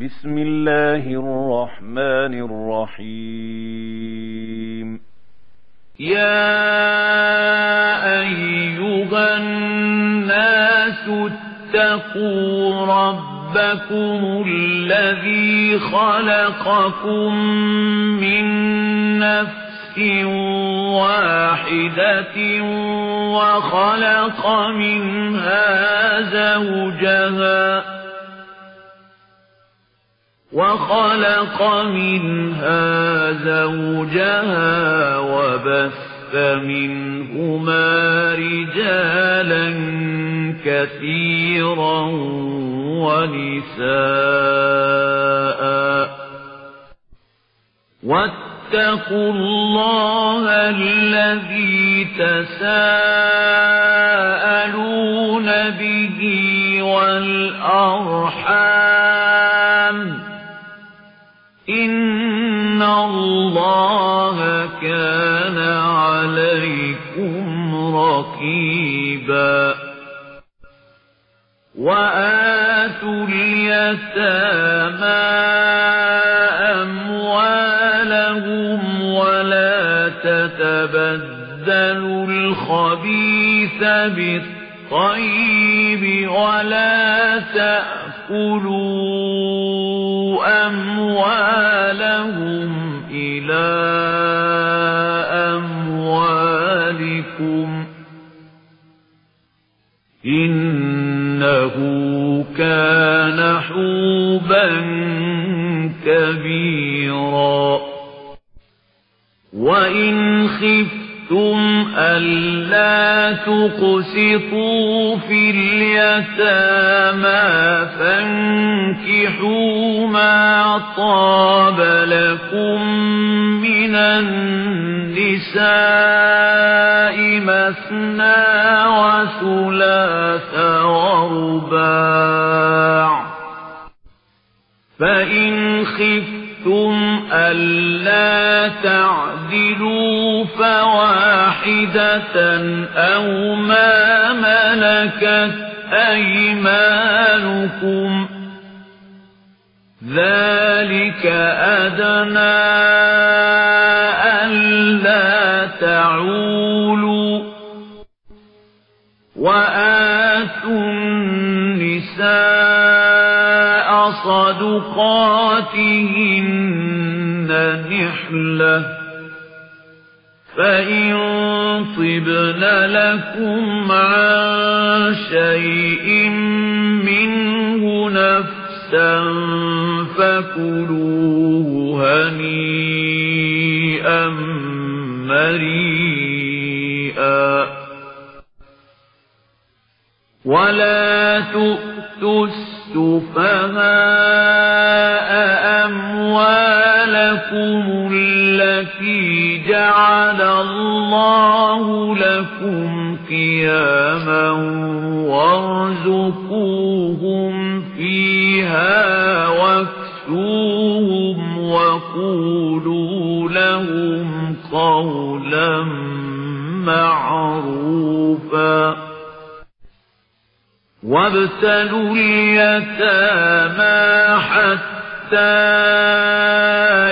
بسم الله الرحمن الرحيم. يا أيها الناس اتقوا ربكم الذي خلقكم من نفس واحدة وخلق منها زوجها وخلق منها زوجها وبث منهما رجالا كثيرا ونساء. واتقوا الله الذي تساءلون به والأرحام. إن الله كان عليكم رقيبا وآتوا اليتامى أموالهم ولا تتبدلوا الخبيث بالطيب ولا تأكلوا أموالهم إلى أموالكم إنه كان حوبا كبيرا وإن خفتم ألا تقسطوا في اليتامى فانكحوا ما طاب لكم من النساء مثنى وثلاث ورباع فإن خفتم ألا تعدلوا فواحدة أو ما ملكت أيمانكم ذلك أدنى ألا تعولوا وآتوا صدقاتهن نحلة فإن طبن لكم عن شيء منه نفسا فكلوه هنيئا مريئا. ولا تؤتوا السفهاء أموالكم التي جعل الله لكم قياما وارزقوهم فيها واكسوهم وقولوا لهم قولا معروفا وابتلوا اليتامى حتى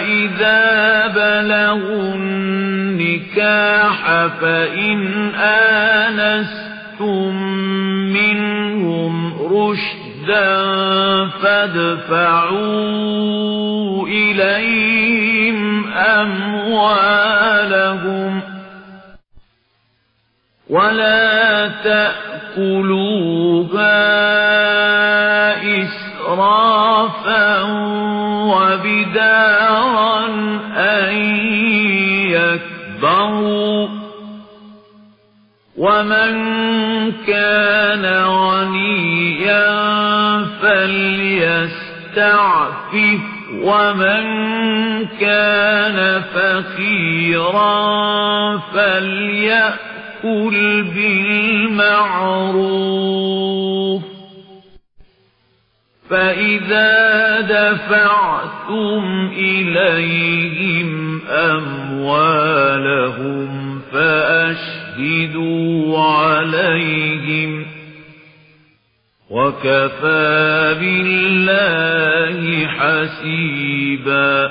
إذا بلغوا النكاح فإن آنستم منهم رشدا فادفعوا إليهم أموالهم ولا تأكلوها إسرافا وبدارا أن يكبروا ومن كان غنيا فليستعفف ومن كان فقيرا فليأكل كل بالمعروف فإذا دفعتم إليهم أموالهم فأشهدوا عليهم وكفى بالله حسيبا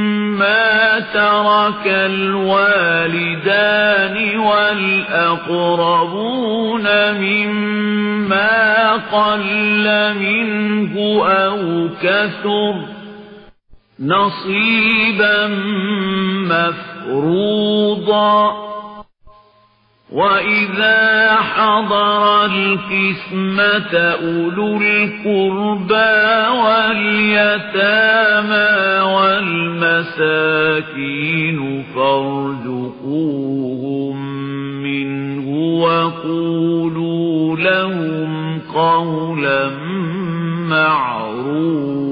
ترك الوالدان والأقربون مما قل منه أو كثر نصيبا مفروضا وإذا حضر القسمة أولو القربى واليتامى والمساكين فارزقوهم منه وقولوا لهم قولا معروفا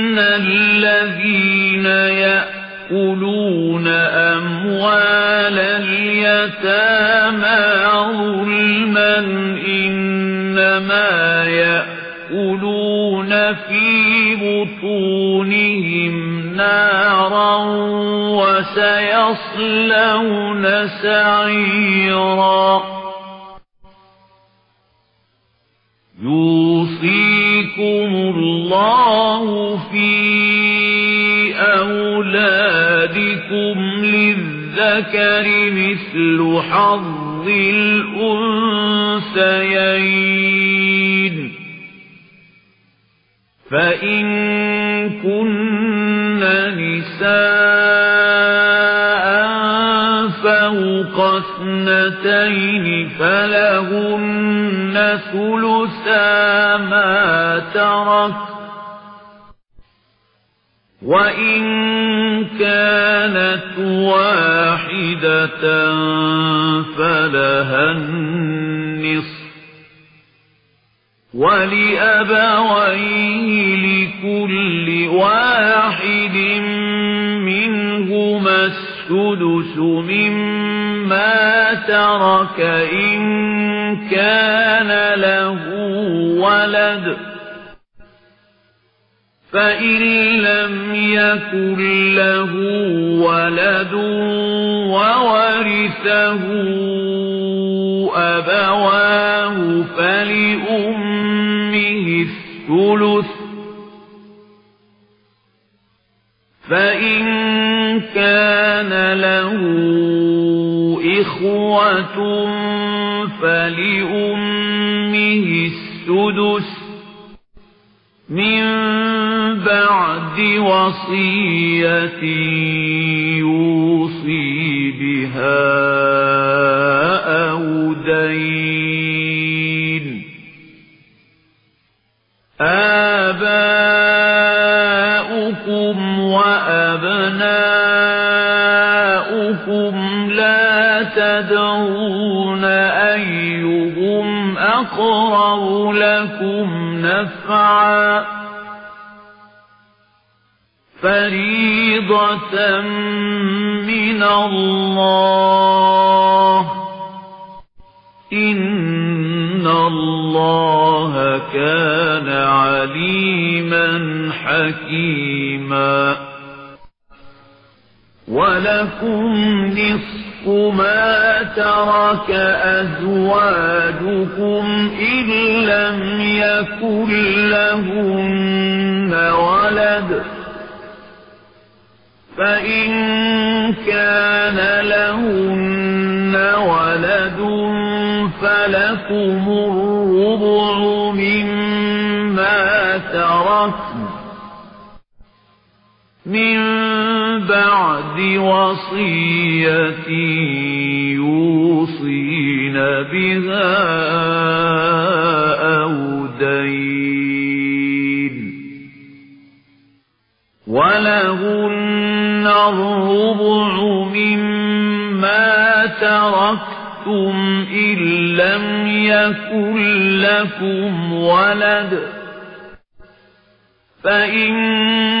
الذين يأكلون أموال اليتامى ظلما إنما يأكلون في بطونهم نارا وسيصلون سعيرا. يوصيكم الله في أولادكم للذكر مثل حظ الأنثيين. فإن كن نساء فوق اثنتين فلهن ثلثا ما ترك وإن كانت واحدة فلها النصف ولأبويه لكل واحد منهما السدس مما ترك إن كان له ولد فإن لم يكن له ولد وورثه أبواه فلأمه الثلث فإن كان له إخوة فلأمه السدس من بعد وصية يوصي بها أو دين. آباؤكم وأبناؤكم لا تدرون أيهم أقرب لكم نفعا فريضة من الله. إن الله كان عليما حكيما. ولكم نصف ما ترك أزواجكم إن لم يكن لهن ولد فإن كان لهن ولد فلكم الربع مما تركن من بعد وصية يوصين بها أو دين ولهن الربع مما تركتم إن لم يكن لكم ولد فإن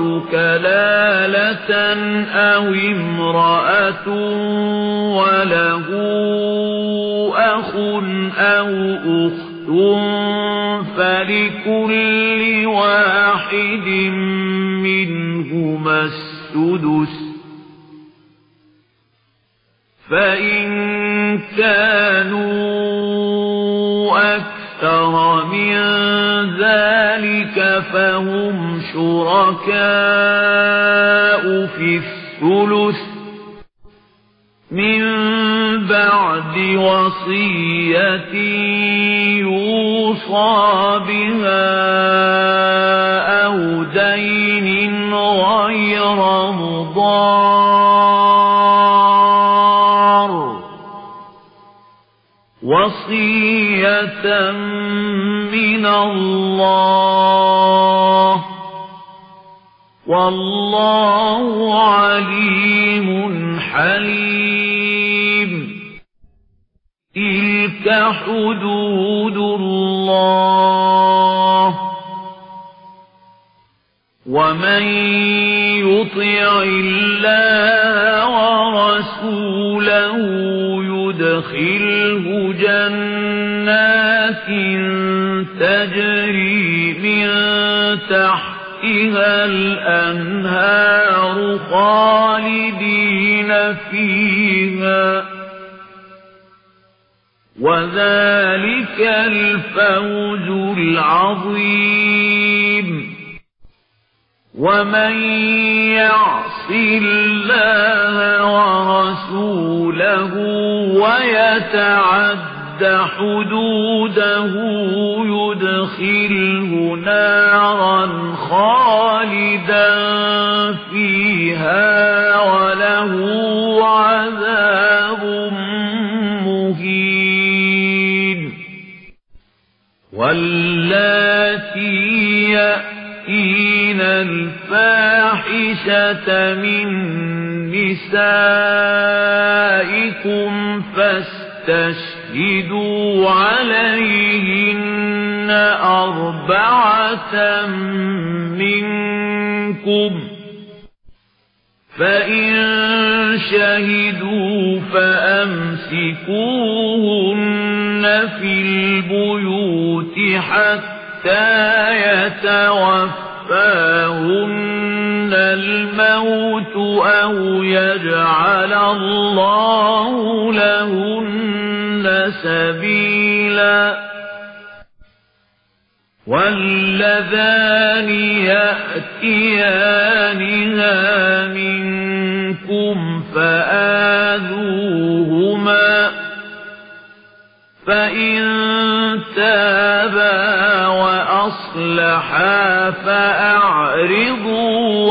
يورث كلالة أو امرأة وله أخ أو أخت فلكل واحد منهما السدس فإن كانوا أكثر من ذلك فهم شركاء في الثلث من بعد وصية يوصى بها أو دين غير مضار وصية من الله والله عليم حليم. تلك حدود الله. ومن يطع الله ورسوله يدخله جنات تجري من تحتها الأنهار خالدين فيها. وذلك الفوز العظيم. ومن يعص الله ورسوله ويتعد حدوده يدخله نارا خالدا فيها وله عذاب مهين واللاتي يأتين الفاحشة من نسائكم فاستشهدوا عليهن أربعة منكم فإن شهدوا فأمسكوهن في البيوت حتى يتوفاهن الموت أو يجعل الله لهن سبيلا. واللذان يأتيانها منكم فآذوهما فإن تابا وأصلحا فأعرضوا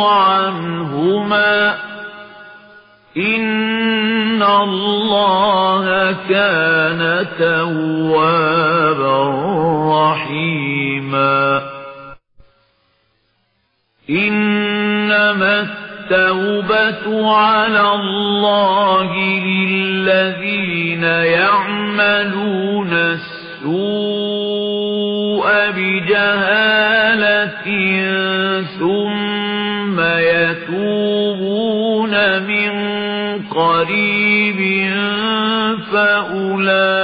عنهما الله كان توابا رحيما إنما التوبة على الله للذين يعملون السوء فأولئك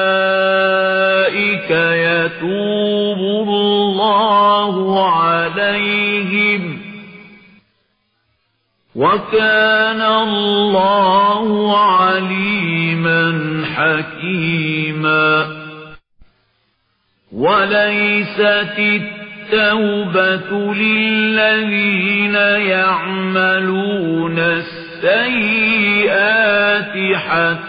يتوب الله عليهم. وكان الله عليما حكيما. وليست التوبة للذين يعملون السيئات حتى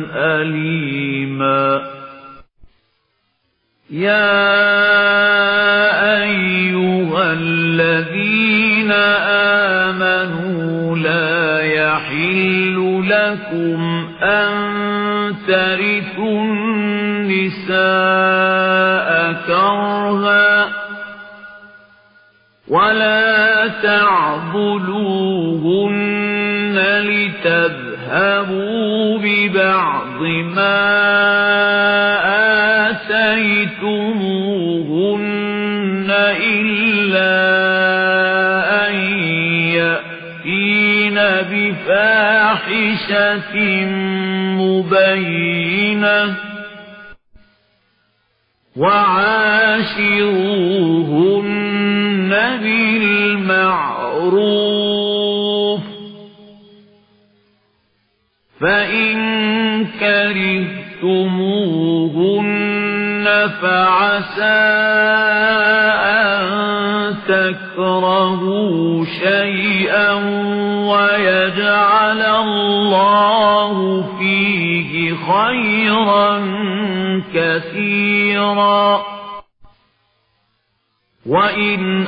أليما يا أيها الذين آمنوا لا يحل لكم أن ترثوا النساء كرها ولا تعضلوهن لتذهبوا ببعض ما آتيتموهن إلا أن يأتين بفاحشة مبينة وعاشروهن بالمعروف فإن كرهتموهن فعسى أن تكرهوا شيئا ويجعل الله فيه خيرا كثيرا. وإن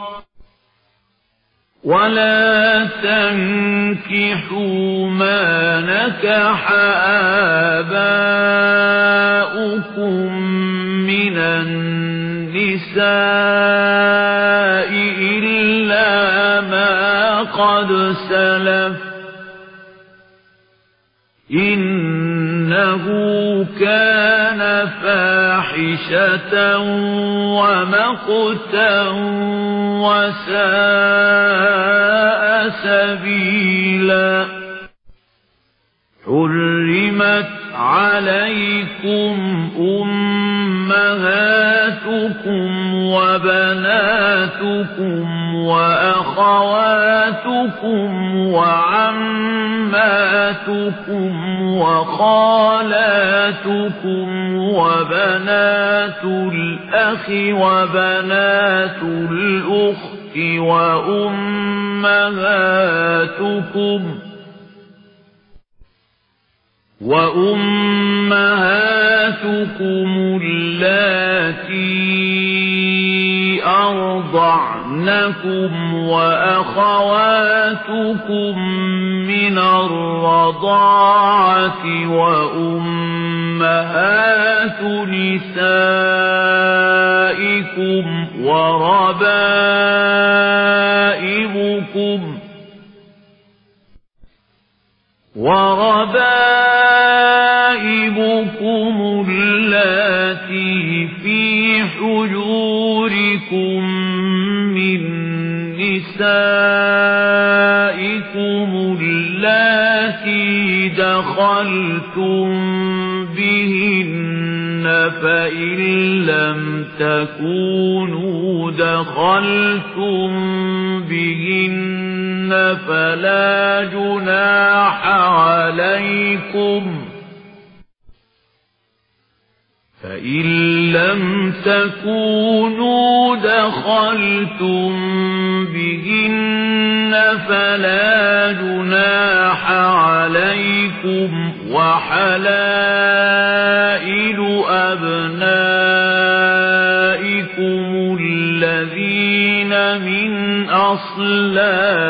ولا تنكحوا ما نكح آباؤكم من النساء فاحشة ومقتا وساء سبيلا. حرمت عليكم أمهاتكم وبناتكم وأخواتكم وعماتكم وخالاتكم وبنات الأخ وبنات الأخت وأمهاتكم وأمهاتكم اللاتي أرضعنكم وأخواتكم من الرضاعة وأمهات نسائكم وربائبكم وربائبكم دخلتم بهن فإن لم تكونوا دخلتم بهن فلا جناح عليكم فإن لم تكونوا دخلتم بهن فلا جناح عليكم وحلائل أبنائكم الذين من أصلابكم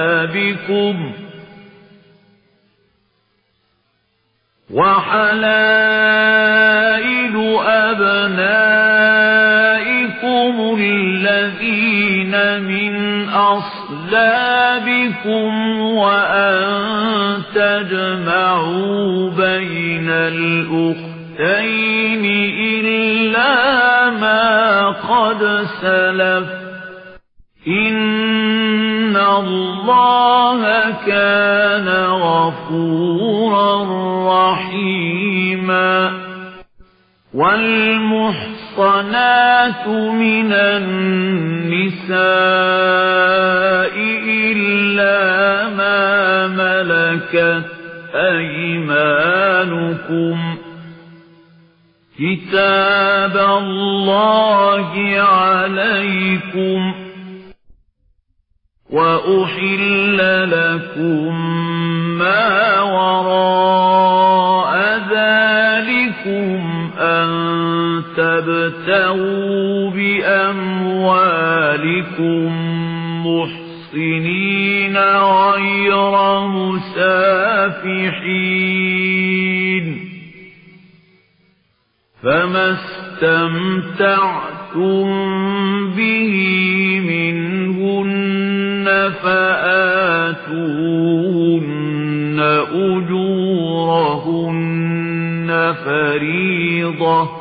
وحلائل أصلابكم وأن تجمعوا بين الأختين إلا ما قد سلف. إن الله كان غفورا رحيما. والمحصنات من النساء إلا ما ملكت أيمانكم. كتاب الله عليكم وأحل لكم ما وراء تبتغوا بأموالكم محصنين غير مسافحين فما استمتعتم به منهن فآتوهن أجورهن فريضة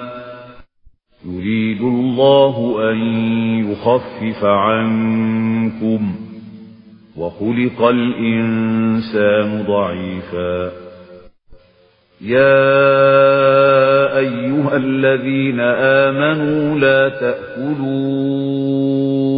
يريد الله أن يخفف عنكم وخلق الإنسان ضعيفا يا أيها الذين آمنوا لا تأكلوا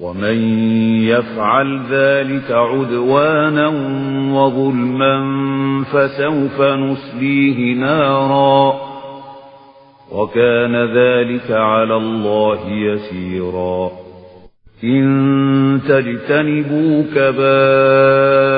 ومن يفعل ذلك عدوانا وظلما فسوف نصليه نارا وكان ذلك على الله يسيرا إن تجتنبوا كبائر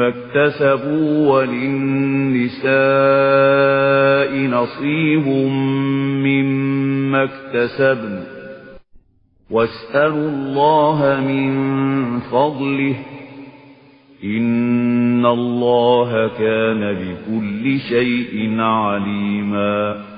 اكتسبوا وللنساء نصيب مما اكتسبن. واسألوا الله من فضله. إن الله كان بكل شيء عليما.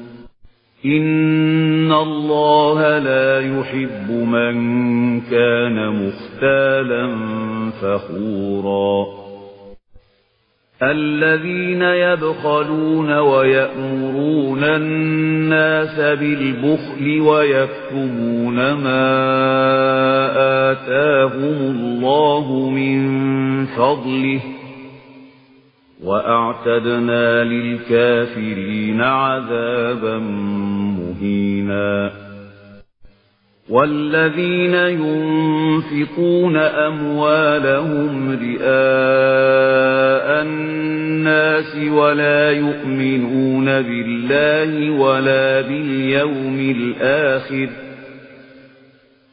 إن الله لا يحب من كان مختالا فخورا. الذين يبخلون ويأمرون الناس بالبخل ويكتمون ما آتاهم الله من فضله وأعتدنا للكافرين عذابا مهينا. والذين ينفقون أموالهم رئاء الناس ولا يؤمنون بالله ولا باليوم الآخر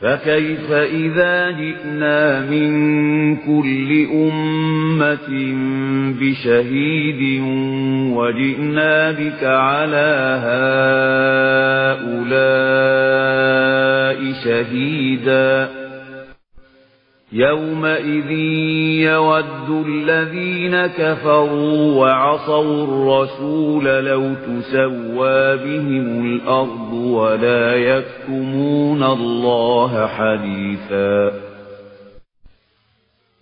فَكَيْفَ إِذَا جِئْنَا مِن كُلِّ أُمَّةٍ بِشَهِيدٍ وَجِئْنَا بِكَ عَلَى هَؤُلَاءِ شَهِيدًا يومئذ يود الذين كفروا وعصوا الرسول لو تسوى بهم الأرض ولا يكتمون الله حديثا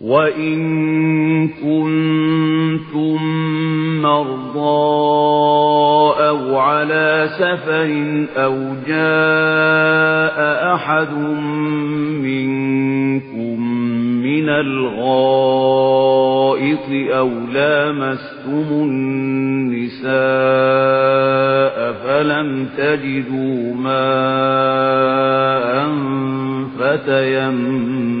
وإن كنتم مرضى أو على سفر أو جاء أحد منكم من الغائط أو لامستم النساء فلم تجدوا ماء فتيمموا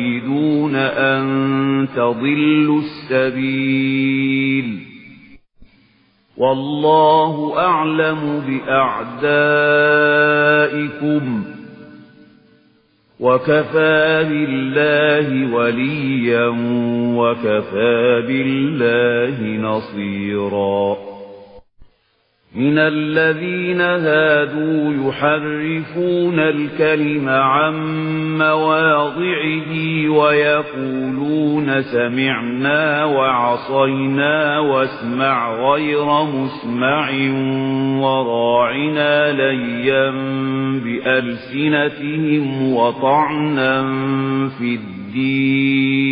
أن تضلوا السبيل. والله أعلم بأعدائكم. وكفى بالله وليا وكفى بالله نصيرا. من الذين هادوا يحرفون الكلم عن مواضعه ويقولون سمعنا وعصينا واسمع غير مسمع وراعنا ليا بألسنتهم وطعنا في الدين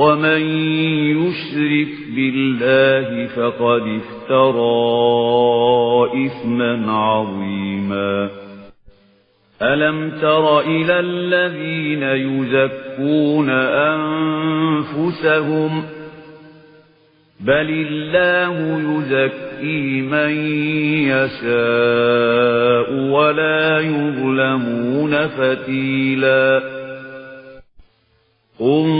ومن يشرك بالله فقد افترى إثما عظيما ألم تر إلى الذين يزكون أنفسهم بل الله يزكي من يشاء ولا يظلمون فتيلا انظر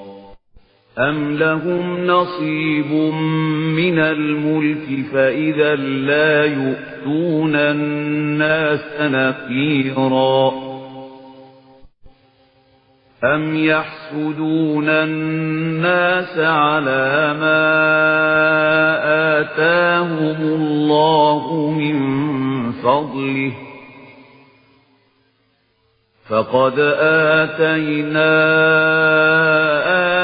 أم لهم نصيب من الملك فإذا لا يؤتون الناس نقيرا أم يحسدون الناس على ما آتاهم الله من فضله فقد آتينا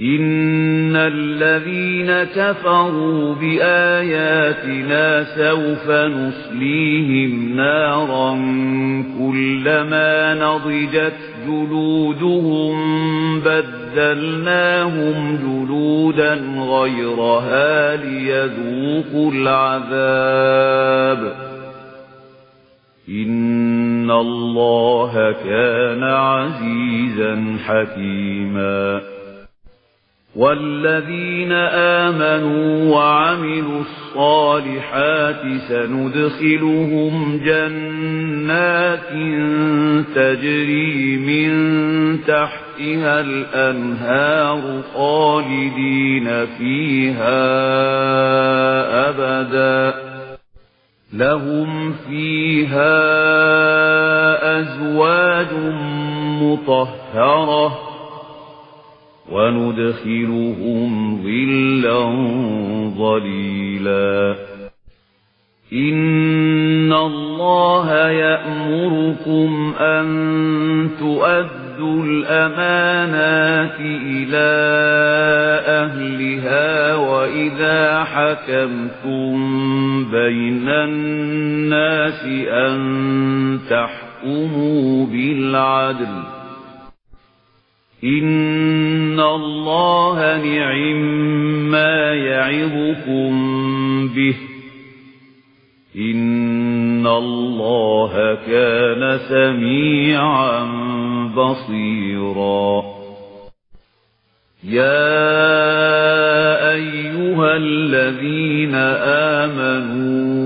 إن الذين كفروا بآياتنا سوف نصليهم نارا كلما نضجت جلودهم بدلناهم جلودا غيرها ليذوقوا العذاب إن الله كان عزيزا حكيما والذين آمنوا وعملوا الصالحات سندخلهم جنات تجري من تحتها الأنهار خالدين فيها أبدا. لهم فيها أزواج مطهرة وندخلهم ظلا ظليلا. إن الله يأمركم أن تؤدوا الأمانات إلى أهلها وإذا حكمتم بين الناس أن تحكموا بالعدل إن الله نعم ما يعظكم به إن الله كان سميعا بصيرا. يا أيها الذين آمنوا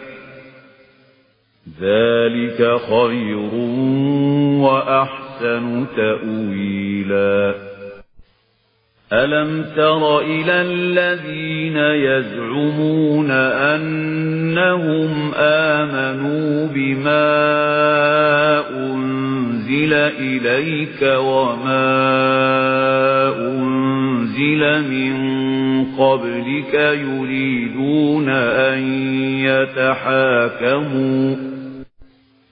ذلك خير وأحسن تأويلا. ألم تر إلى الذين يزعمون أنهم آمنوا بما أنزل إليك وما أنزل من قبلك يريدون أن يتحاكموا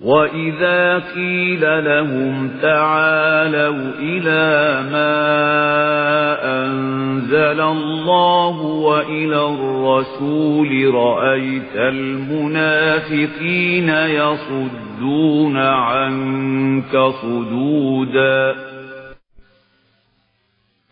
وَإِذَا قِيلَ لَهُمْ تَعَالَوْا إِلَى مَا أَنزَلَ اللَّهُ وَإِلَى الرَّسُولِ رَأَيْتَ الْمُنَافِقِينَ يَصُدُّونَ عَنكَ صُدُودًا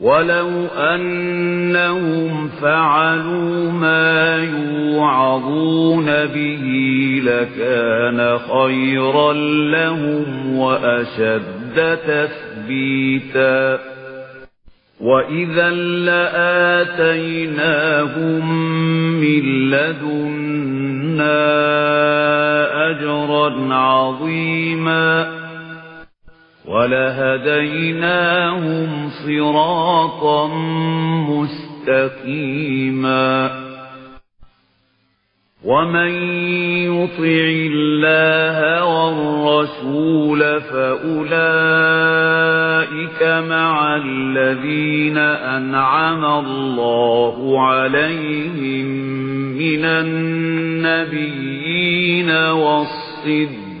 وَلَوْ أَنَّهُمْ فَعَلُوا مَا يُوعَظُونَ بِهِ لَكَانَ خَيْرًا لَّهُمْ وَأَشَدَّ تَثْبِيتًا وَإِذًا لَّآتَيْنَاهُم مِّن لَّدُنَّا أَجْرًا عَظِيمًا وَلَهَدَيْنَاهُمْ صِرَاطًا مُسْتَقِيمًا. وَمَن يُطِعِ اللَّهَ وَالرَّسُولَ فَأُولَئِكَ مَعَ الَّذِينَ أَنْعَمَ اللَّهُ عَلَيْهِم مِّنَ النَّبِيِّينَ وَالصِّدِّيقِينَ.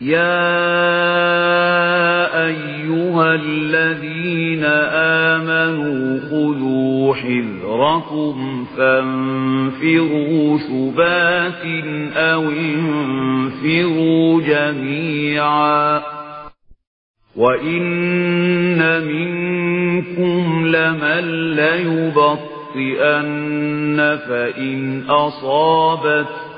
يَا أَيُّهَا الَّذِينَ آمَنُوا خُذُوا حِذْرَكُمْ فَانفِرُوا ثُبَاتٍ أَوْ انفِرُوا جَمِيعًا وَإِنَّ مِنكُمْ لَمَن لَّيُبَطِّئَنَّ فإن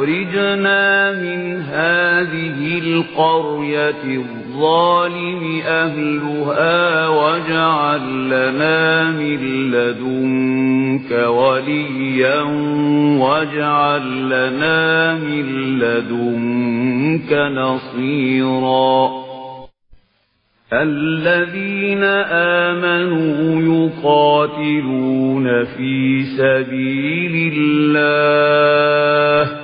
أخرجنا من هذه القرية الظالم أهلها واجعل لنا من لدنك وليا واجعل لنا من لدنك نصيراً الذين آمنوا يقاتلون في سبيل الله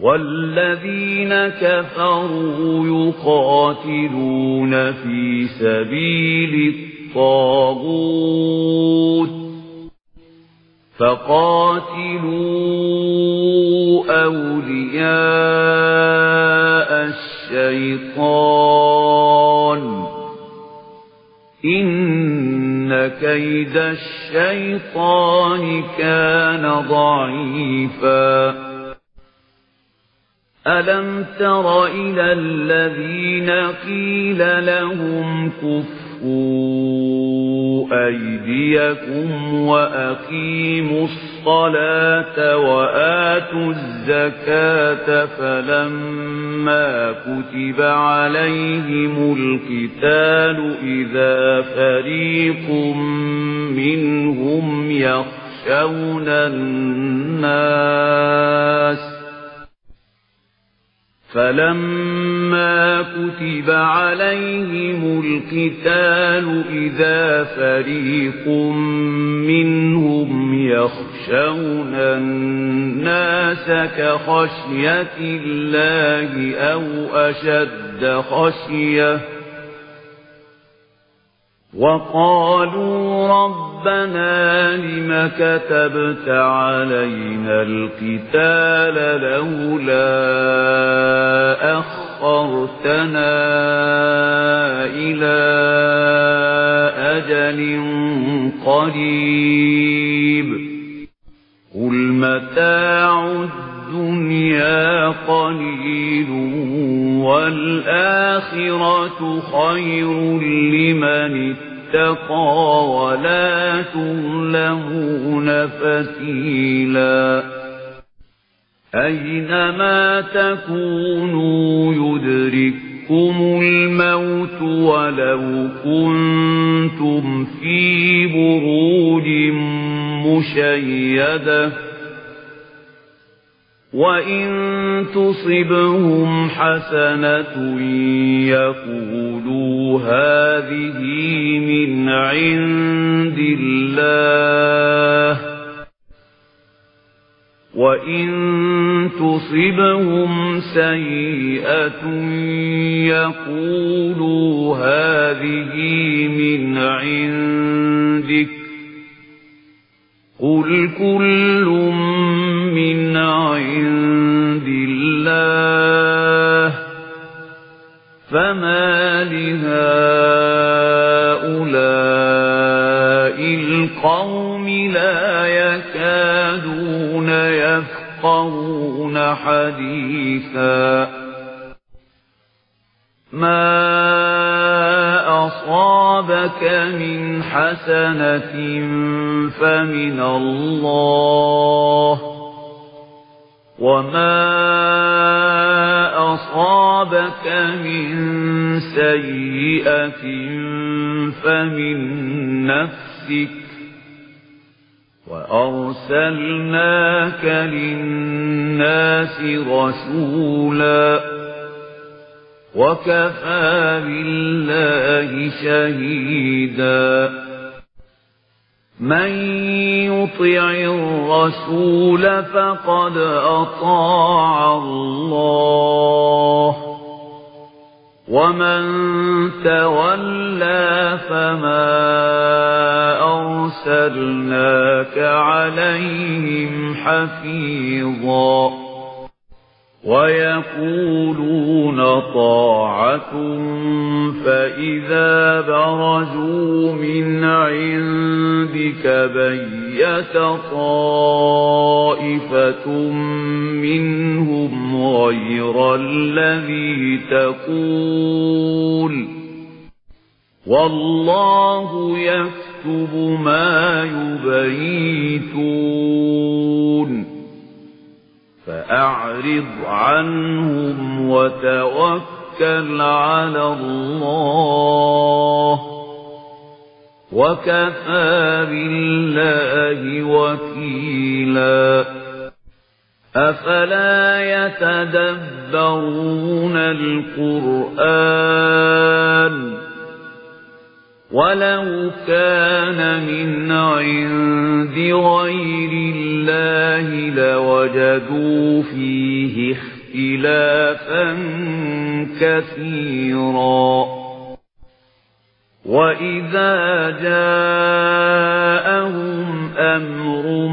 والذين كفروا يقاتلون في سبيل الطاغوت فقاتلوا أولياء الشيطان إن كيد الشيطان كان ضعيفا. ألم تر إلى الذين قيل لهم كفوا أيديكم وأقيموا الصلاة وآتوا الزكاة فلما كتب عليهم القتال إذا فريق منهم يخشون الناس فلما كتب عليهم القتال إذا فريق منهم يخشون الناس كخشية الله أو أشد خشية وقالوا ربنا لم كتبت علينا القتال لولا أخرتنا إلى أجل قريب. قل متاع الدنيا قليل والآخرة خير لمن اتقى ولا تظلمون فتيلا. أينما تكونوا يدرككم الموت ولو كنتم في بروج مشيدة وإن تصبهم حسنة يقولوا هذه من عند الله وإن تصبهم سيئة يقولوا هذه من عندك قل كل من عند الله فما لهؤلاء القوم لا يكادون يفقهون حديثا ما أصابك من حسنة فمن الله وما أصابك من سيئة فمن نفسك وأرسلناك للناس رسولا وكفى بالله شهيدا. من يطع الرسول فقد أطاع الله. ومن تولى فما أرسلناك عليهم حفيظا. ويقولون طاعة فإذا برزوا من عندك بيت طائفة منهم غير الذي تقول والله يكتب ما يبيتون فأعرض عنهم وتوكل على الله وكفى بالله وكيلا. أفلا يتدبرون القرآن ولو كان من عند غير الله لوجدوا فيه اختلافا كثيرا. وإذا جاءهم أمر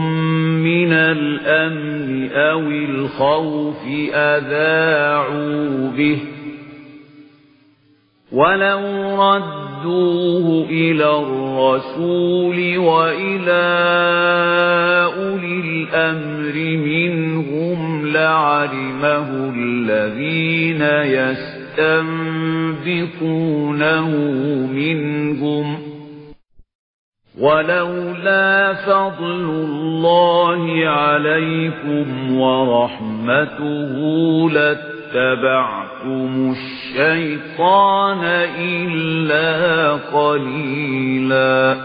من الأمن أو الخوف أذاعوا به. ولو ردوه إلى الرسول وإلى أولي الأمر منهم لعلمه الذين يستنبطونه منهم ولولا فضل الله عليكم ورحمته لاتبعتم الشيطان إلا قليلا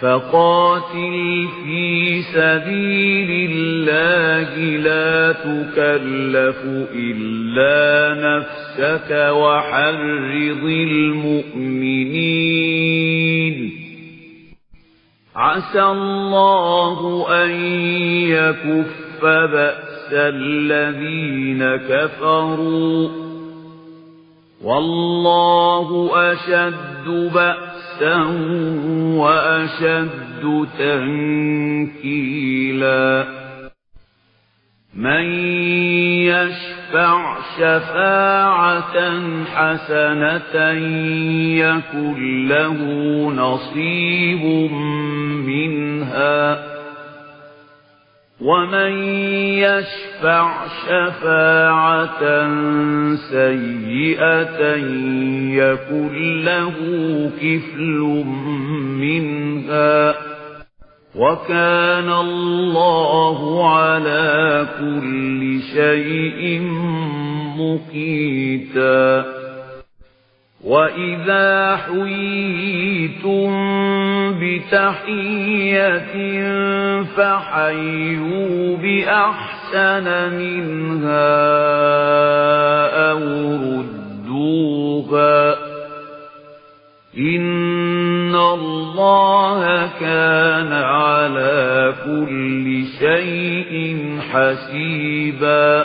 فقاتل في سبيل الله لا تكلف إلا نفسك وحرض المؤمنين عسى الله أن يكف بأس الذين كفروا والله أشد بأسا وأشد تنكيلا من يشفع شفاعة حسنة يكن له نصيب منها ومن يشفع شفاعة سيئة يكن له كفل منها وكان الله على كل شيء مقيتا وإذا حييتم بتحية فحيوا بأحسن منها أو ردوها إن الله كان على كل شيء حسيبا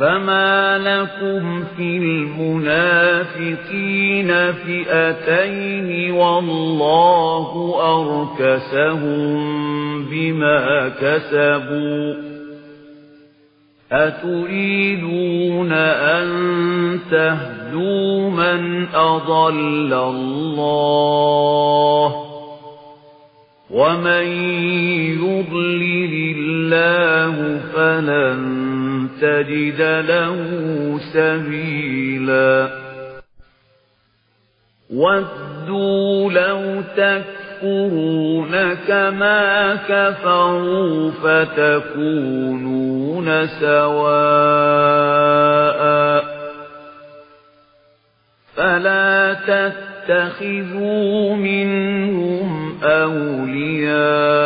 فما لكم في المنافقين فئتين والله أركسهم بما كسبوا أتريدون أن تهدوا من أضل الله ومن يضلل الله فلن تجد له سبيلا. ودوا لو تكفرون كما كفروا فتكونون سواء. فلا تتخذوا منهم أولياء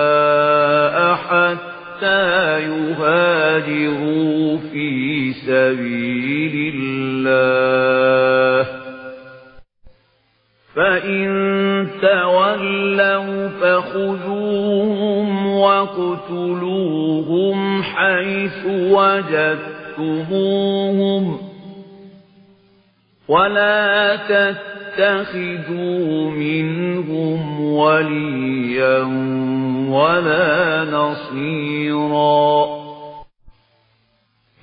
حتى حتى يهاجروا في سبيل الله. فإن تولوا فخذوهم وَاقْتُلُوهُمْ حيث وجدتموهم. ولا تتخذوا منهم وليا ولا نصيرا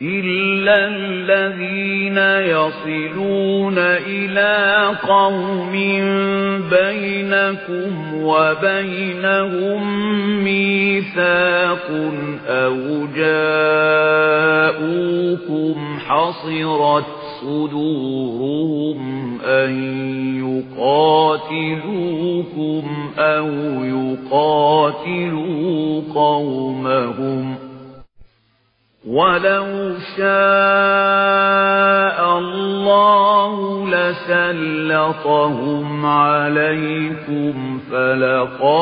إلا الذين يصلون إلى قوم بينكم وبينهم ميثاق أو جاءوكم حصرت صدورهم أن يقاتلوكم أو يقاتلوا قومهم ولو شاء الله لسلطهم عليكم فلقاتلوكم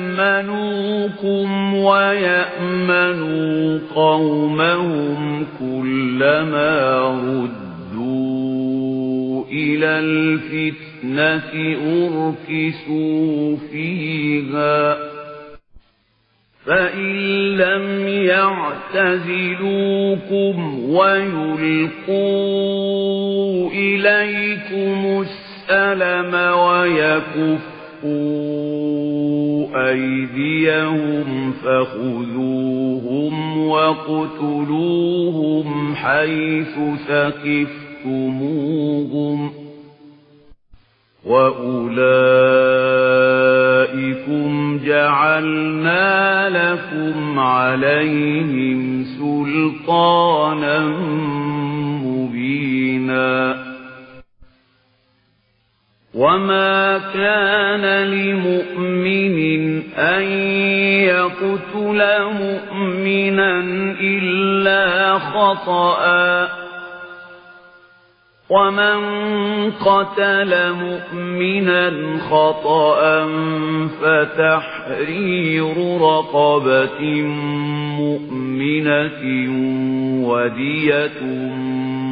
يأمنوكم ويأمنوا قومهم كلما ردوا إلى الفتنة أركسوا فيها فإن لم يعتزلوكم ويلقوا إليكم السلم ويكفوا أيديهم فخذوهم وقتلوهم حيث ثقفتموهم وأولئكم جعلنا لكم عليهم سلطانا مبينا وما كان لمؤمن أن يقتل مؤمنا إلا خطأ ومن قتل مؤمنا خطأ فتحرير رقبة مؤمنة ودية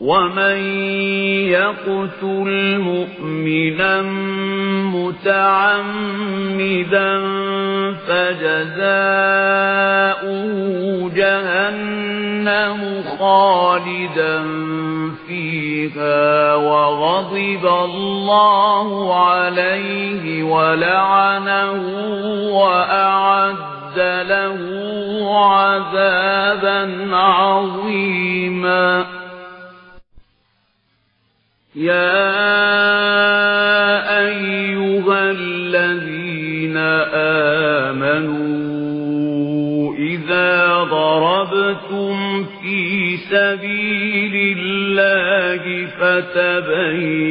ومن يقتل مؤمنا متعمدا فجزاؤه جهنم خالدا فيها وغضب الله عليه ولعنه وأعد له عذابا عظيما يا أيها الذين آمنوا إذا ضربتم في سبيل الله فتبينوا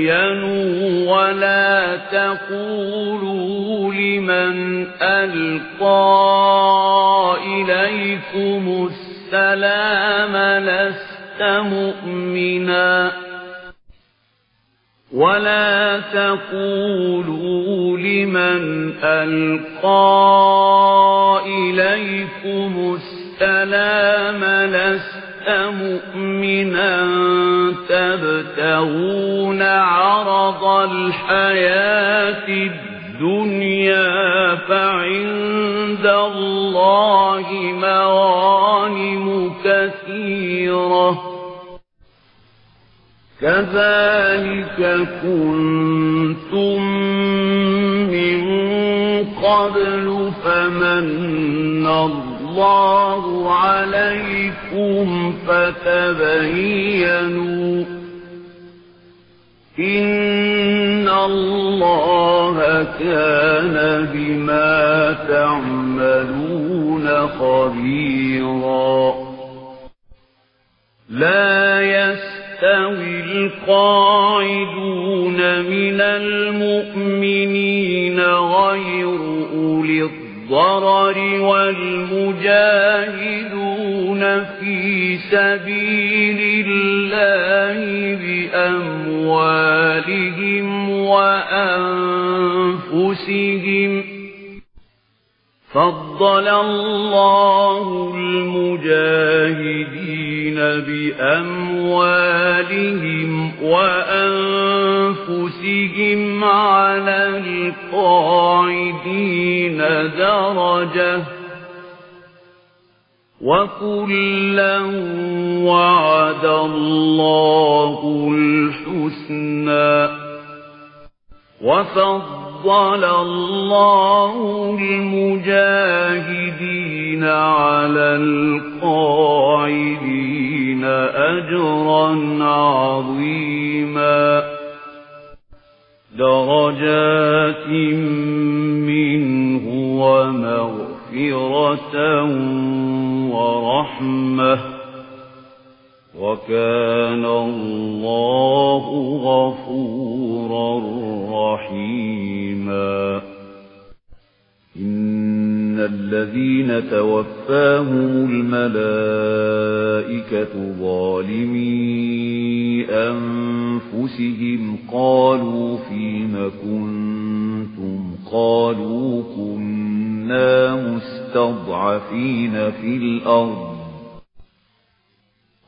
ولا تقولوا لمن ألقى إليكم السلام لست مؤمناً ولا تقولوا لمن ألقى إليكم السلام لست مؤمنا تبتغون عرض الحياة الدنيا فعند الله مغانم كثيرة كذلك كنتم من قبل فمن الله عليكم فتبينوا إن الله كان بما تعملون خبيرا. لا يستطيع يستوي القاعدون من المؤمنين غير أولي الضرر والمجاهدون في سبيل الله بأموالهم وأنفسهم. فضل الله المجاهدين. بأموالهم وأنفسهم على القاعدين درجة وكلا وعد الله الحسنى وفضل فضل الله المجاهدين على القاعدين أجرا عظيما. درجات منه ومغفرة ورحمة. وكان الله غفورا رحيما. إن الذين توفاهم الملائكة ظالمي أنفسهم قالوا فيم كنتم؟ قالوا كنا مستضعفين في الأرض.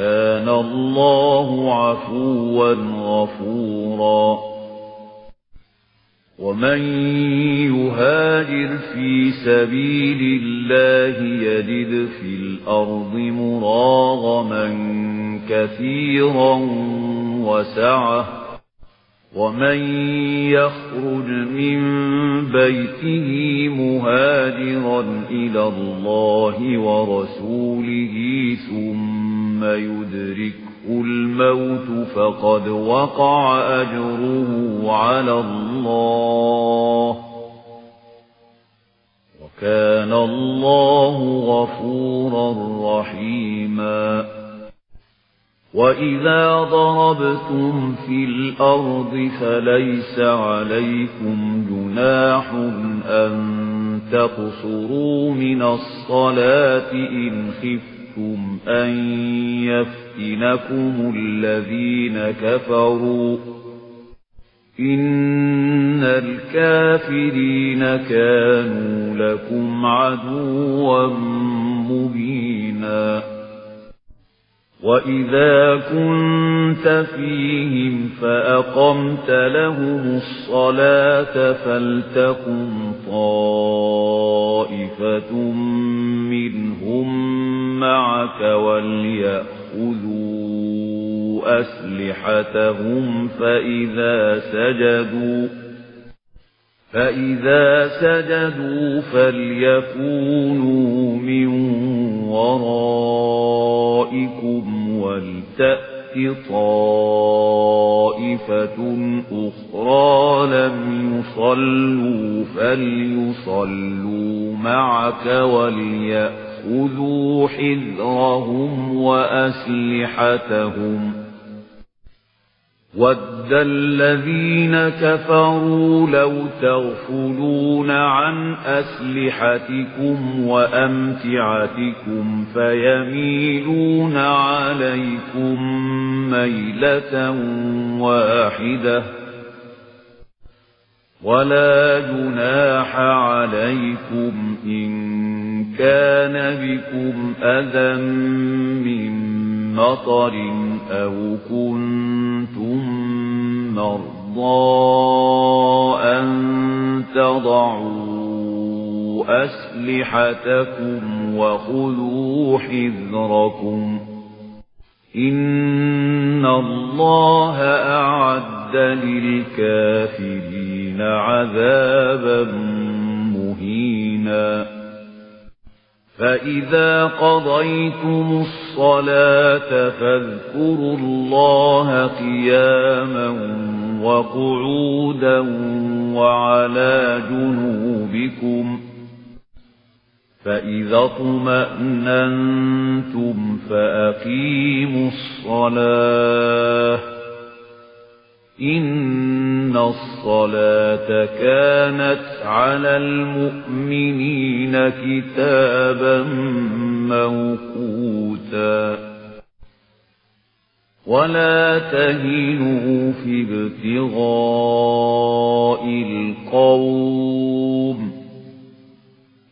وكان الله عفوا غفورا. ومن يهاجر في سبيل الله يجد في الأرض مراغما كثيرا وسعة. ومن يخرج من بيته مهاجرا إلى الله ورسوله ثم يدركه الموت فقد وقع أجره على الله. وكان الله غفورا رحيما. وإذا ضربتم في الأرض فليس عليكم جناح أن تقصروا من الصلاة إن خفتم أن يفتنكم الذين كفروا إن الكافرين كانوا لكم عدوا مبينا وإذا كنت فيهم فأقمت لهم الصلاة فلتقم طائفة منهم معك وليأخذوا أسلحتهم فإذا سجدوا فإذا سجدوا فليكونوا من ورائكم ولتأت طائفة أخرى لم يصلوا فليصلوا معك وليأخذوا حذرهم وأسلحتهم ود الذين كفروا لو تغفلون عن أسلحتكم وأمتعتكم فيميلون عليكم ميلة واحدة ولا جناح عليكم إن كان بكم أذى من مطر أو كنتم مرضى أن تضعوا أسلحتكم وخذوا حذركم إن الله أعد للكافرين عذابا مهينا فإذا قضيتم الصلاة فاذكروا الله قياما وقعودا وعلى جنوبكم فإذا اطمأننتم فأقيموا الصلاة إن الصلاة كانت على المؤمنين كتابا موقوتا ولا تهنوا في ابتغاء القوم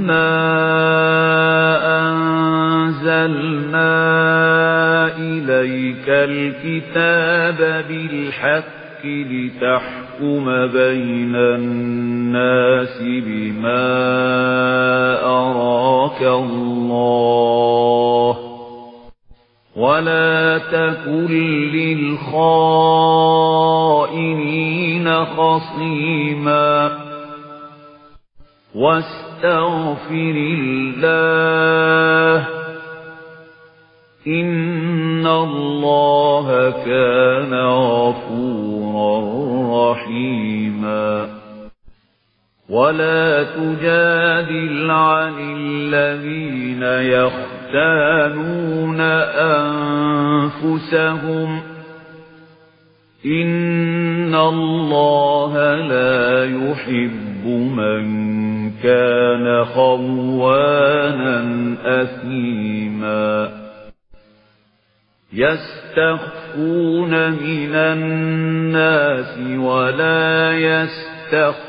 إِنَّا أَنزَلْنَا إِلَيْكَ الْكِتَابَ بِالْحَقِّ لِتَحْكُمَ بَيْنَ النَّاسِ بِمَا أَرَاكَ اللَّهُ ولا تكن للخائنين خصيما واستغفر الله. إن الله كان غفورا رحيما. ولا تجادل عن الذين يختانون أنفسهم. إن الله لا يحب من كان خوانا أثيما. يستخفون من الناس ولا يستخفون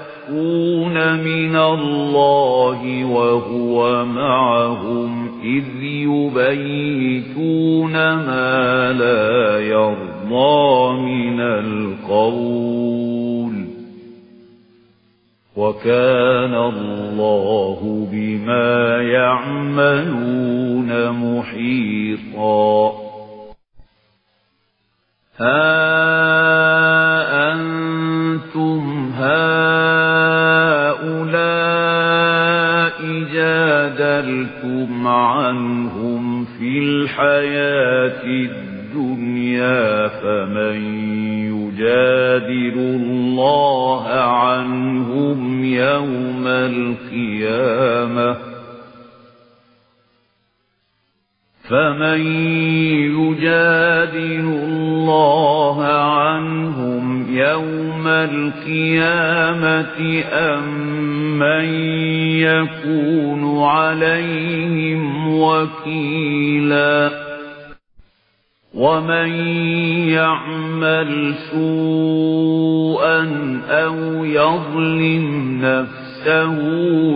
من الله وهو معهم إذ يبيتون ما لا يرضى من القول. وكان الله بما يعملون محيطا. ها أنتم هؤلاء جادلتم عنهم في الحياة الدنيا فمن يجادل الله عنهم يوم القيامة فمن يجادل الله عنهم يوم القيامة أم من يكون عليهم وكيلاً ومن يعمل سوءا أو يظلم نفسه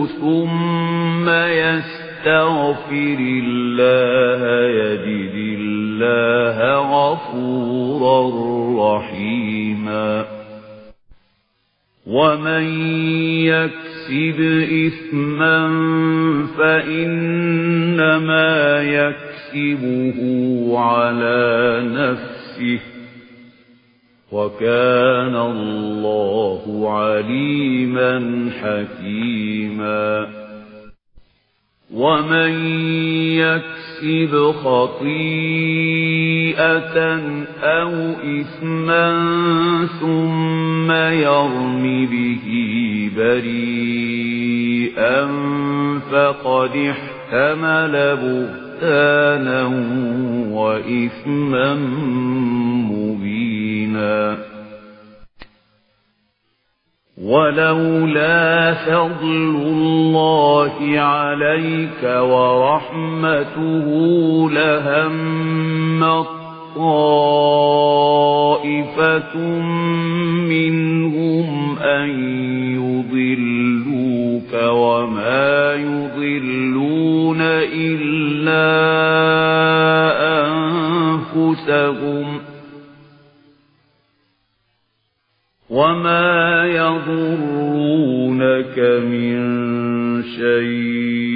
ثم يستغفر الله يجد الله غفورا رحيما ومن يكسب إثما فإنما يكسب يحسبه على نفسه وكان الله عليما حكيما ومن يكسب خطيئة أو إثما ثم يرم به بريئا فقد احتمل بهتانا بهتانا وإثما مبينا. ولولا فضل الله عليك ورحمته لهم طائفة منهم أن يضلوك وما يضلون إلا أنفسهم وما يضرونك من شيء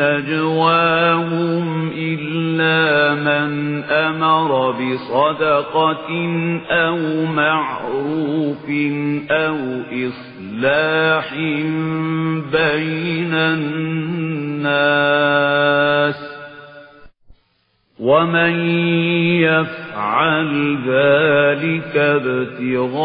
نجواهم إلا من أمر بصدقة أو معروف أو إصلاح بين الناس ومن يفعل ذلك ابتغاء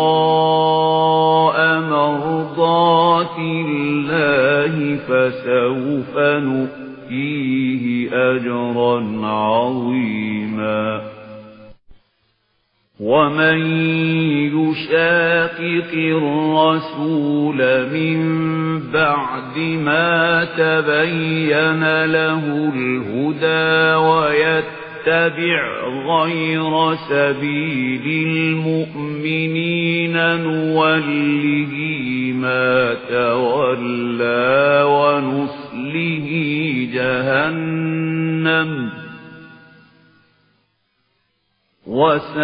مرضات الله فسوف نؤتيه أجرا عظيما ومن يشاقق الرسول من بعد ما تبين له الهدى ويتبع غير سبيل المؤمنين نوله ما تولى ونصله جهنم. وساءت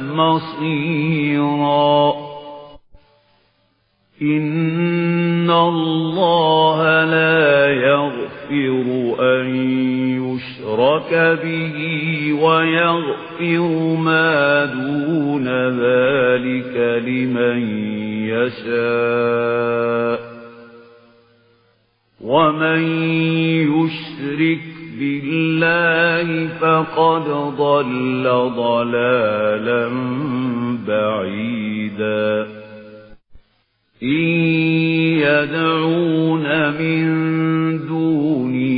مصيرا. إن الله لا يغفر أن يشرك به ويغفر ما دون ذلك لمن يشاء ومن يشرك بالله فقد ضل ضلالا بعيدا إن يدعون من دونه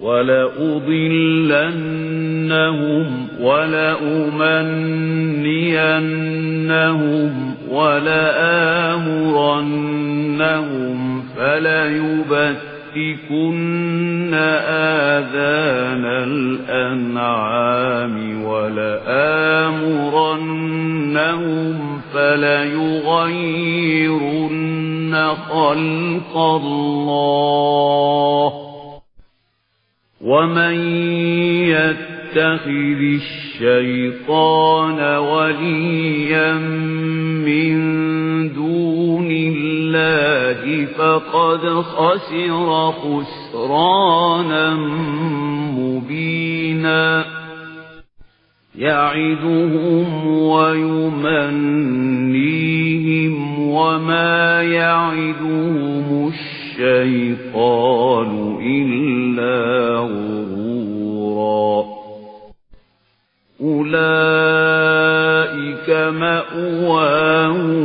ولأضلنهم ولأمنينهم ولآمرنهم فليبتكن آذان الأنعام ولآمرنهم فليغيرن خلق الله ومن يتخذ الشيطان وليا من دون الله فقد خسر خسرانا مبينا. يعدهم ويمنيهم وما يعدهم الشيطان إلا غرورا. أولئك مأواهم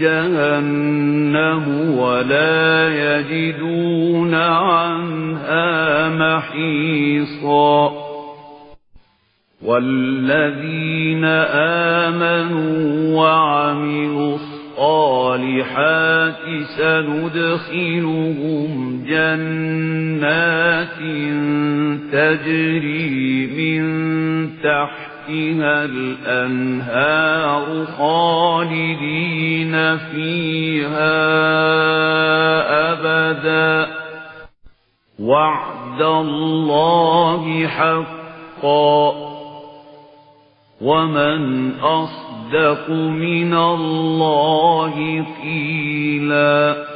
جهنم ولا يجدون عنها محيصا والذين آمنوا وعملوا الصالحات سندخلهم جنات تجري من تحتها الأنهار خالدين فيها أبدا. وعد الله حقا. ومن أصدق من الله قيلا.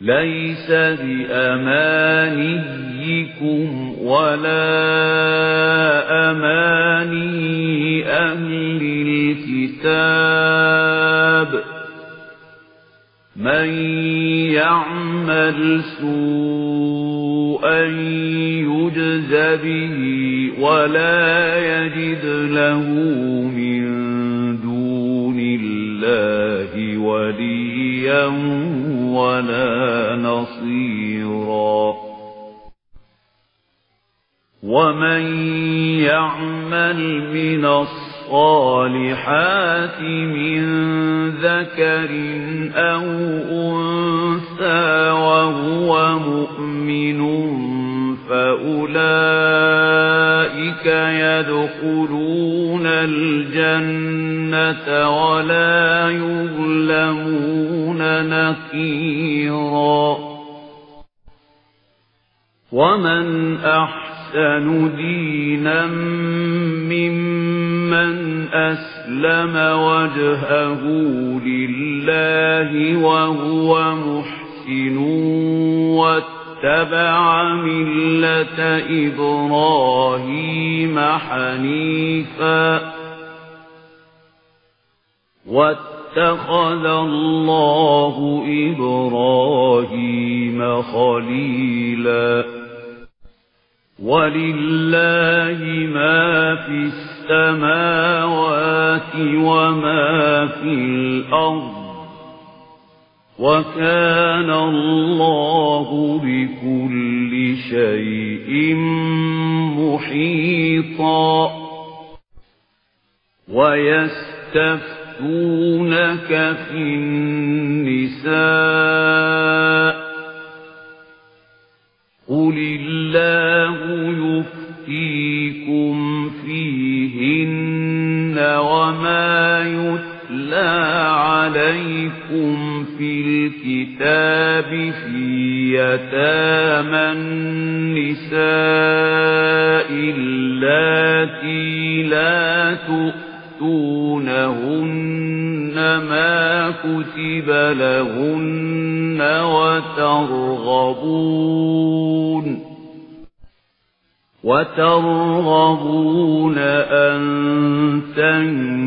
ليس بأمانيكم ولا أماني أهل الكتاب من يعمل سوءا يجز به ولا يجد له من دون الله وليا ولا نصيرا. ومن يعمل من الصالحات من ذكر أو أنثى وهو مؤمن فأولئك يدخلون الجنة ولا يظلمون نقيرا ومن أحسن دينا ممن أسلم وجهه لله وهو محسن مُحْسِنٌ وَاتَّبَعَ مِلَّةَ إِبْرَاهِيمَ حَنِيفًا. وَاتَّخَذَ اللَّهُ إِبْرَاهِيمَ خَلِيلًا. وَلِلَّهِ مَا فِي السَّمَاوَاتِ وَمَا فِي الْأَرْضِ. وَكَانَ اللَّهُ بِكُلِّ شَيْءٍ مُحِيطًا. وَيَسْتَفْتُونَكَ فِي النِّسَاءِ. قُلِ اللَّهُ يُفْتِيكُمْ فِيهِنَّ وَمَا يُتْلَى عَلَيْكُمْ فِي الْكِتَابِ فِي يَتَامَى النِّسَاءِ اللَّاتِي لَا تُؤْتُونَهُنَّ مَا كُتِبَ لَهُنَّ وَتَرْغَبُونَ وَتَرْغَبُونَ أَن تَنكِحُوهُنَّ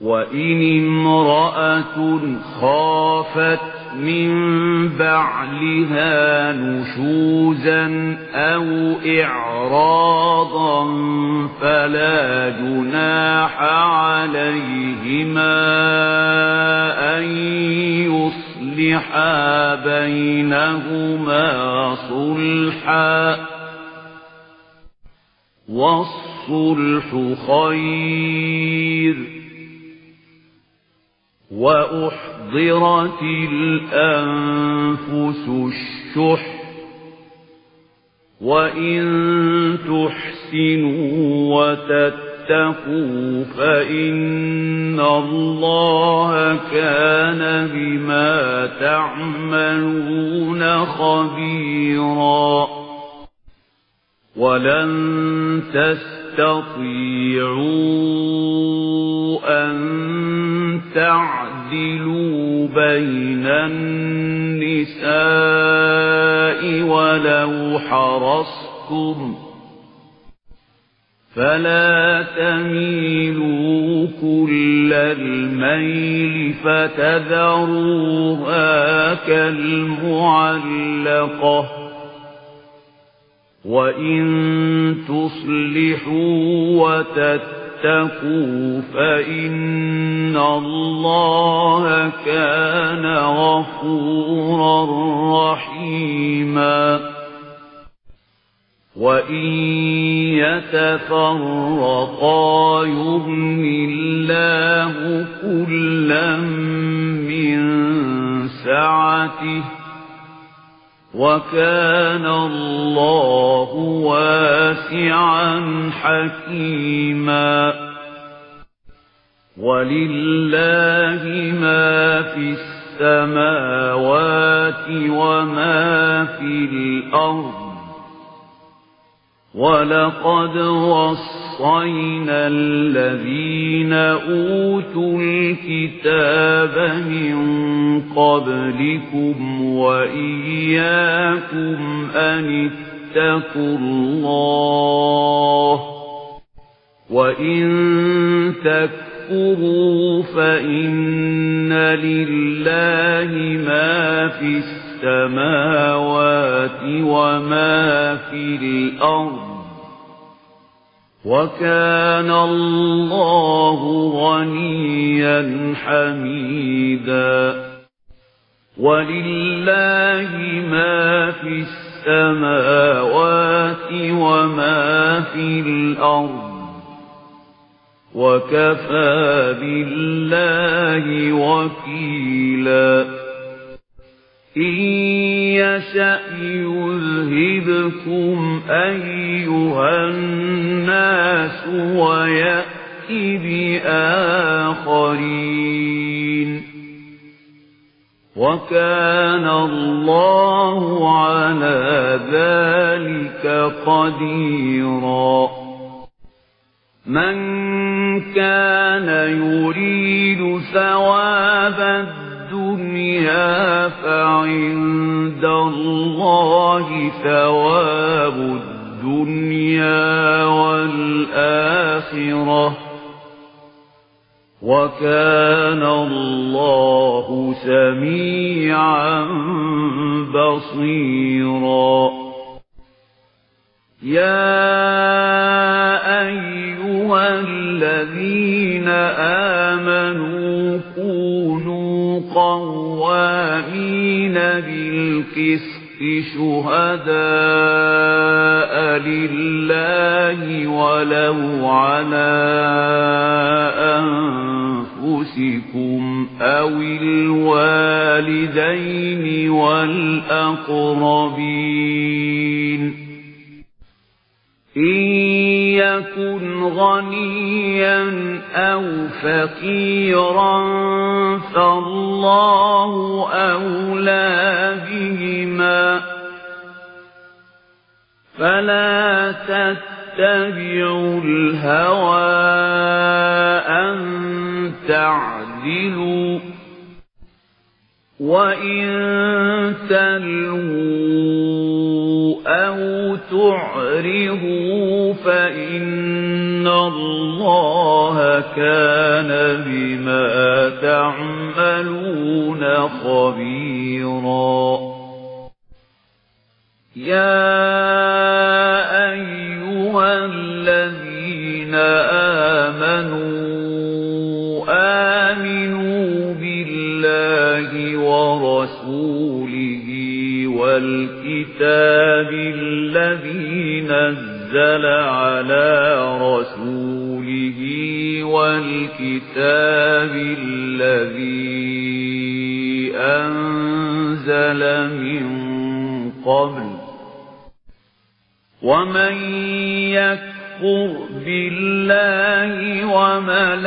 وَإِنِ امْرَأَةٌ خَافَتْ مِنْ بَعْلِهَا نُشُوزًا أَوْ إِعْرَاضًا فَلَا جُنَاحَ عَلَيْهِمَا أَنْ يُصْلِحَا بَيْنَهُمَا صُلْحًا وَالصُّلْحُ خَيْرٌ وَأُحْضِرَتِ الْأَنفُسُ الشُّحَّ. وَإِن تُحْسِنُوا وَتَتَّقُوا فَإِنَّ اللَّهَ كَانَ بِمَا تَعْمَلُونَ خَبِيرًا. وَلَن تَسْتَطِيعُوا أَن تَعْدِلُوا بَيْنَ النِّسَاءِ وَلَوْ حَرَصْتُمْ فَلَا تَمِيلُوا كُلَّ الْمَيْلِ فَتَذَرُوهَا كَالْمُعَلَّقَةِ وَإِن تُصْلِحُوا وَتَتَّقُوا فَإِنَّ اللَّهَ كَانَ غَفُورًا رَّحِيمًا وَإِن يَتَفَرَّقَا يُغْنِ اللَّهُ كُلًّا مِّن سَعَتِهِ وَكَانَ اللَّهُ وَاسِعًا حَكِيمًا. وَلِلَّهِ مَا فِي السَّمَاوَاتِ وَمَا فِي الْأَرْضِ. وَلَقَدْ وَصَّيْنَا الَّذِينَ أُوتُوا الْكِتَابَ مِنْ قَبْلِكُمْ وَإِيَّاكُمْ أَنِ اتَّقُوا اللَّهَ وَإِن تَكْفُرُوا فَإِنَّ لِلَّهِ مَا فِي السَّمَاوَاتِ وَمَا فِي الْأَرْضِ وَكَانَ اللَّهُ غَنِيًّا حَمِيدًا. وَلِلَّهِ مَا فِي السَّمَاوَاتِ وَمَا فِي الْأَرْضِ. وكفى بالله وكيلا. إن يشأ يذهبكم أيها الناس ويأتي بآخرين. وكان الله على ذلك قديرا. من كان يريد ثواب الدنيا فعند الله ثواب الدنيا والآخرة. وكان الله سميعا بصيرا. يا أيها الذين آمنوا قوامين بالقسط شهداء لله ولو على أنفسكم أو الوالدين والأقربين إن يكن غنيا أو فقيرا فالله أولى بهما فلا تتبعوا الهوى أن تعدلوا وإن تلووا أو تعرضوا فإن الله كان بما تعملون خبيرا يا والكتاب الذي نزل على رسوله والكتاب الذي أنزل من قبل ومن يكفر بالله وملائكته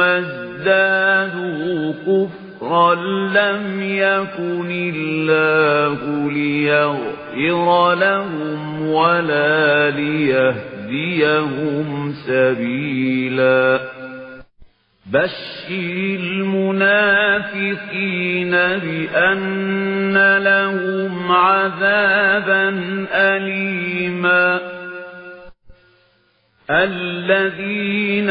ازدادوا كفرا لم يكن الله ليغفر لهم ولا ليهديهم سبيلا. بشر المنافقين بأن لهم عذابا أليما. الذين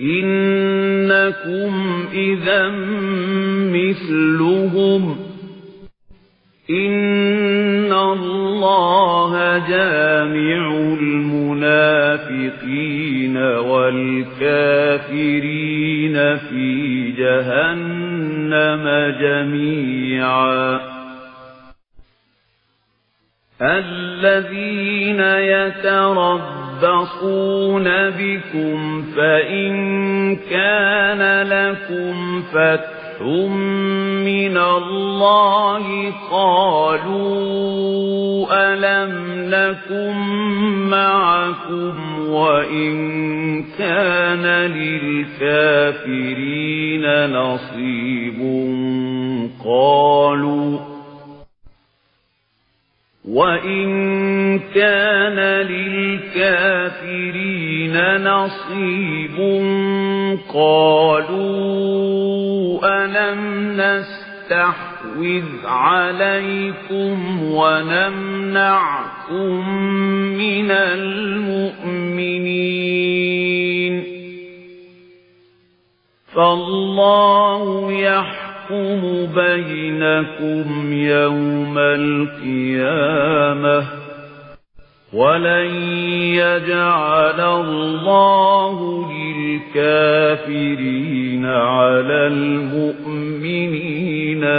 إنكم إذا مثلهم. إن الله جامع المنافقين والكافرين في جهنم جميعا. الذين يتربصون بكم فإن كان لكم فتح من الله قالوا ألم نكن معكم وإن كان للكافرين نصيب قالوا وَإِن كَانَ لِلْكَافِرِينَ نَصِيبٌ قَالُوا أَلَمْ نَسْتَحْوِذْ عَلَيْكُمْ وَنَمْنَعْكُمْ مِنَ الْمُؤْمِنِينَ فَاللَّهُ يَحْكُمُ يحكم بينكم يوم القيامة ولن يجعل الله للكافرين على المؤمنين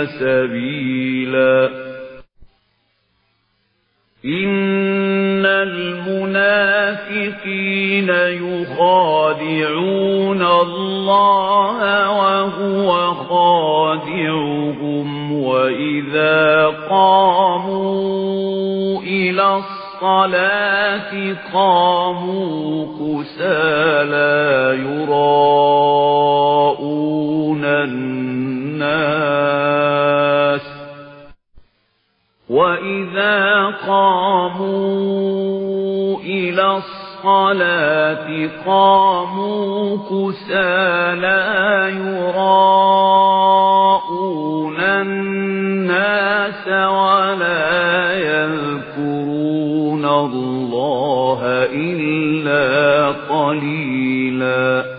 سبيلا إن المنافقين يخادعون الله وهو خادعهم وإذا قاموا إلى الصلاة قاموا كسالى يراءون الناس وإذا قاموا إلى الصلاة قاموا كسالى يراءون الناس ولا يذكرون الله إلا قليلاً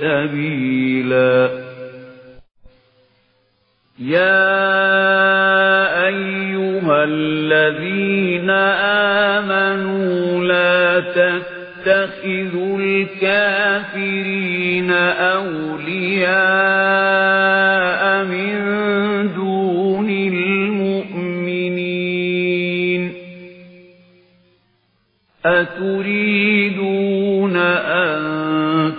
سبيلا. يا أيها الذين آمنوا لا تتخذوا الكافرين أولياء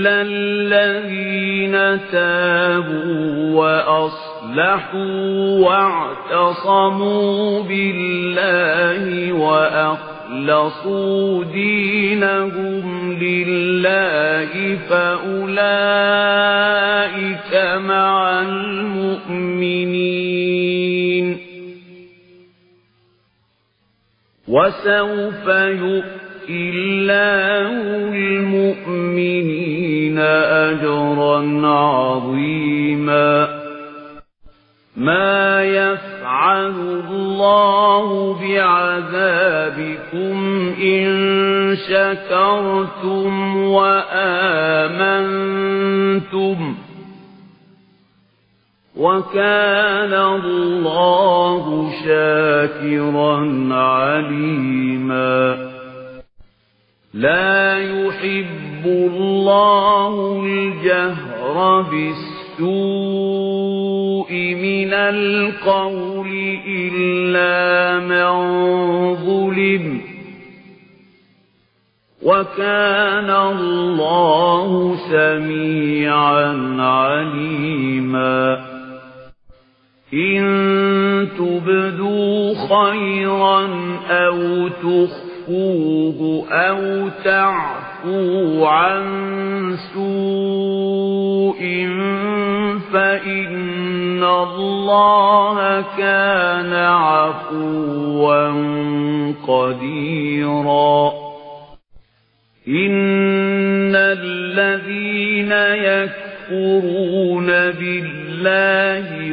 إلا الذين تابوا وأصلحوا واعتصموا بالله وأخلصوا دينهم لله فأولئك مع المؤمنين وسوف يؤمنون الله المؤمنين أجرا عظيما. ما يفعل الله بعذابكم إن شكرتم وآمنتم وكان الله شاكرا عليما. لا يحب الله الجهر بالسوء من القول إلا من ظلم. وكان الله سميعا عليما. إن تبدوا خيرا أو تخفوه أو تعفوا عن سوء فإن الله كان عفوا قديرا إن الذين يكفرون بالله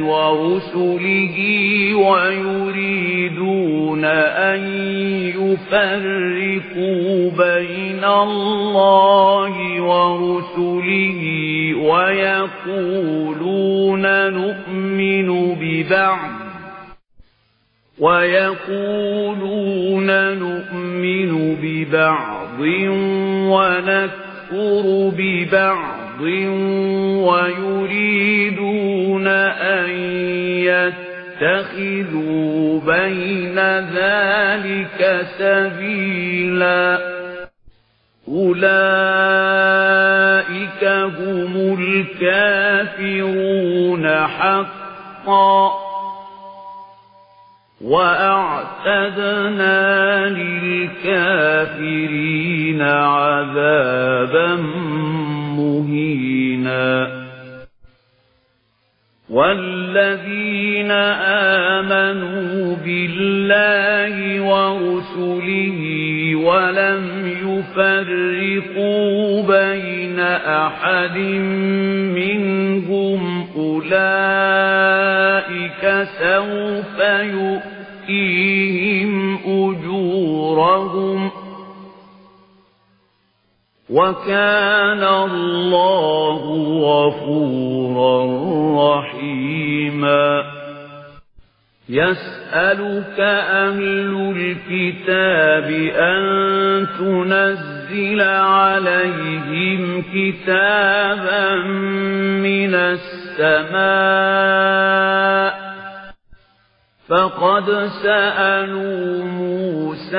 ورسله ويريدون أن يفرقوا بين الله ورسله ويقولون نؤمن ببعض ويقولون نؤمن ببعض ونكفر ببعض ويريدون أن يتخذوا بين ذلك سبيلا أولئك هم الكافرون حقا وأعتدنا للكافرين عذابا مهينا. والذين آمنوا بالله ورسله ولم يفرقوا بين أحد منهم أولئك سوف يؤتيهم أجورهم وكان الله غفورا رحيما. يسألك أهل الكتاب أن تنزل عليهم كتابا من السماء. فقد سألوا موسى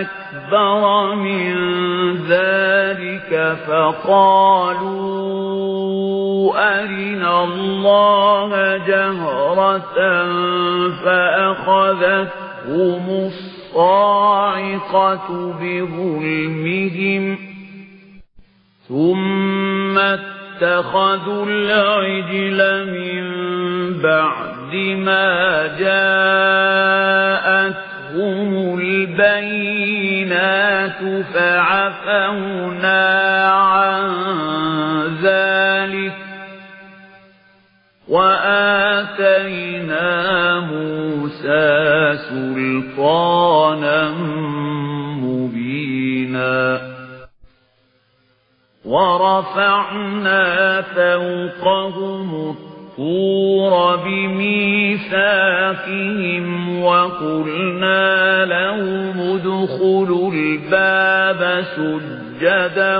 أكبر من ذلك فقالوا أرنا الله جهرة فأخذتهم الصاعقة بظلمهم ثم اتخذوا العجل من بعد ما جاءتهم البينات فعفونا عن ذلك وآتينا موسى سلطانا مبينا ورفعنا فوقهم الطور بميثاقهم وقلنا لهم ادخلوا الباب سجدا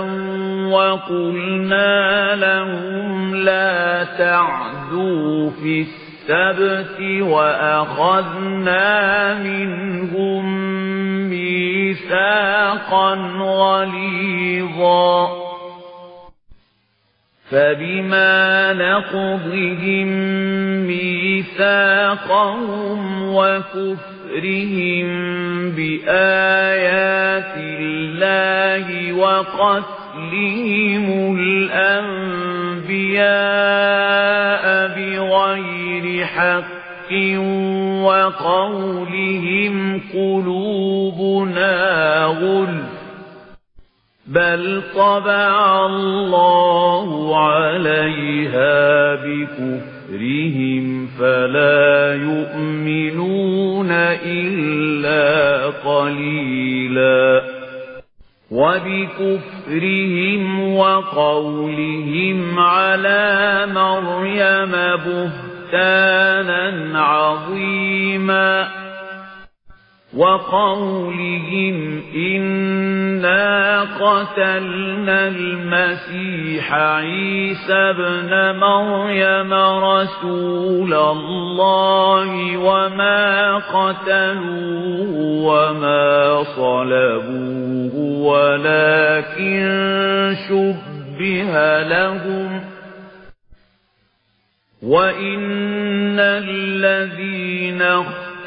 وقلنا لهم لا تعدوا في السبت وأخذنا منهم ميثاقا غليظا فبما نقضهم ميثاقهم وكفرهم بآيات الله وقتلهم الأنبياء بغير حق وقولهم قلوبنا غلف بل طبع الله عليها بكفرهم فلا يؤمنون إلا قليلا وبكفرهم وقولهم على مريم بهتانا عظيما وقولهم إنا قتلنا المسيح عيسى بن مريم رسول الله وما قتلوه وما صلبوه ولكن شبه لهم وإن الذين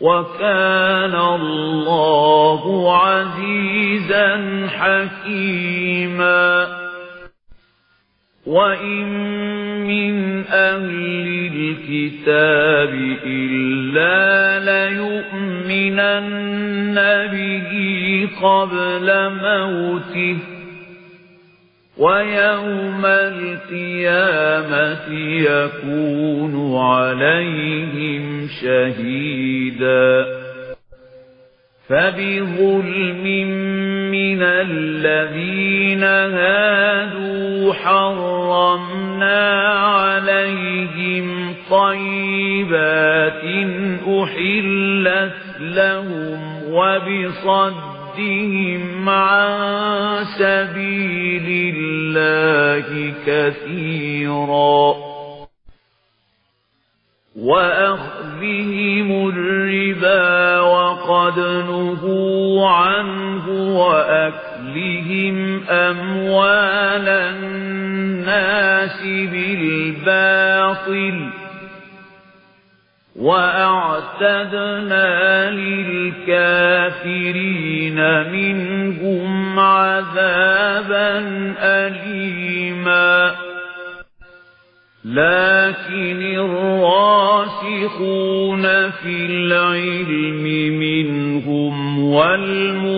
وكان الله عزيزا حكيما. وإن من أهل الكتاب إلا ليؤمنن به قبل موته. ويوم القيامة يكون عليهم شهيدا. فبظلم من الذين هادوا حرمنا عليهم طيبات أحلت لهم وبصد صدهم عن سبيل الله كثيرا وأخذهم الربا وقد نهوا عنه وأكلهم أموال الناس بالباطل وأعتدنا للكافرين منهم عذابا أليما لكن الراسخون في العلم منهم والمؤمنون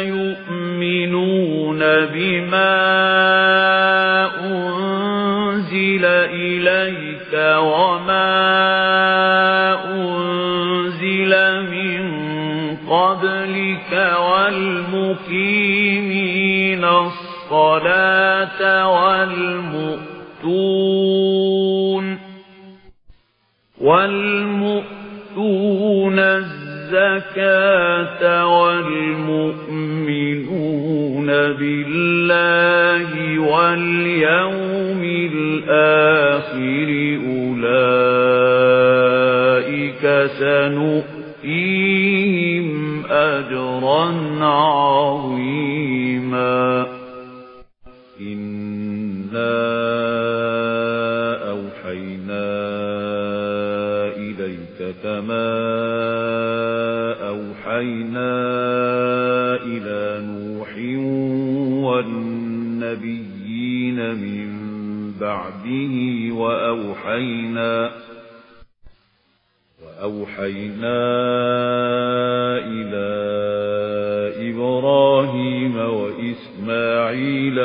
يؤمنون بما الصلاة والمؤتون. والمؤتون الزكاة والمؤمنون بالله واليوم الآخر أولئك سنؤتيهم أجرا عظيما. أوحينا إلى نوح والنبيين من بعده وأوحينا وأوحينا إلى إبراهيم وإسماعيل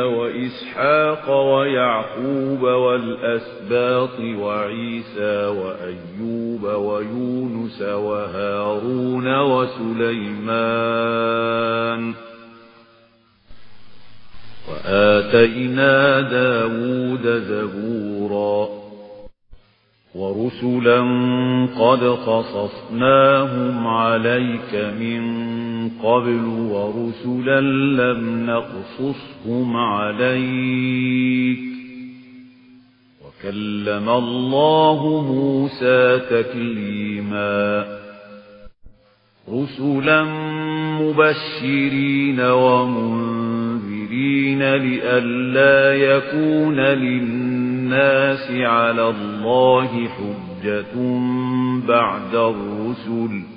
وإسحاق ويعقوب والأسباط وعيسى وأيوب ويونس وهارون وسليمان وآتينا داود زبورا ورسلا قد قصصناهم عليك من قبل ورسلا لم نقصصهم عليك. وكلم الله موسى تكليما. رسلا مبشرين ومنذرين لئلا يكون للناس على الله حجة بعد الرسل.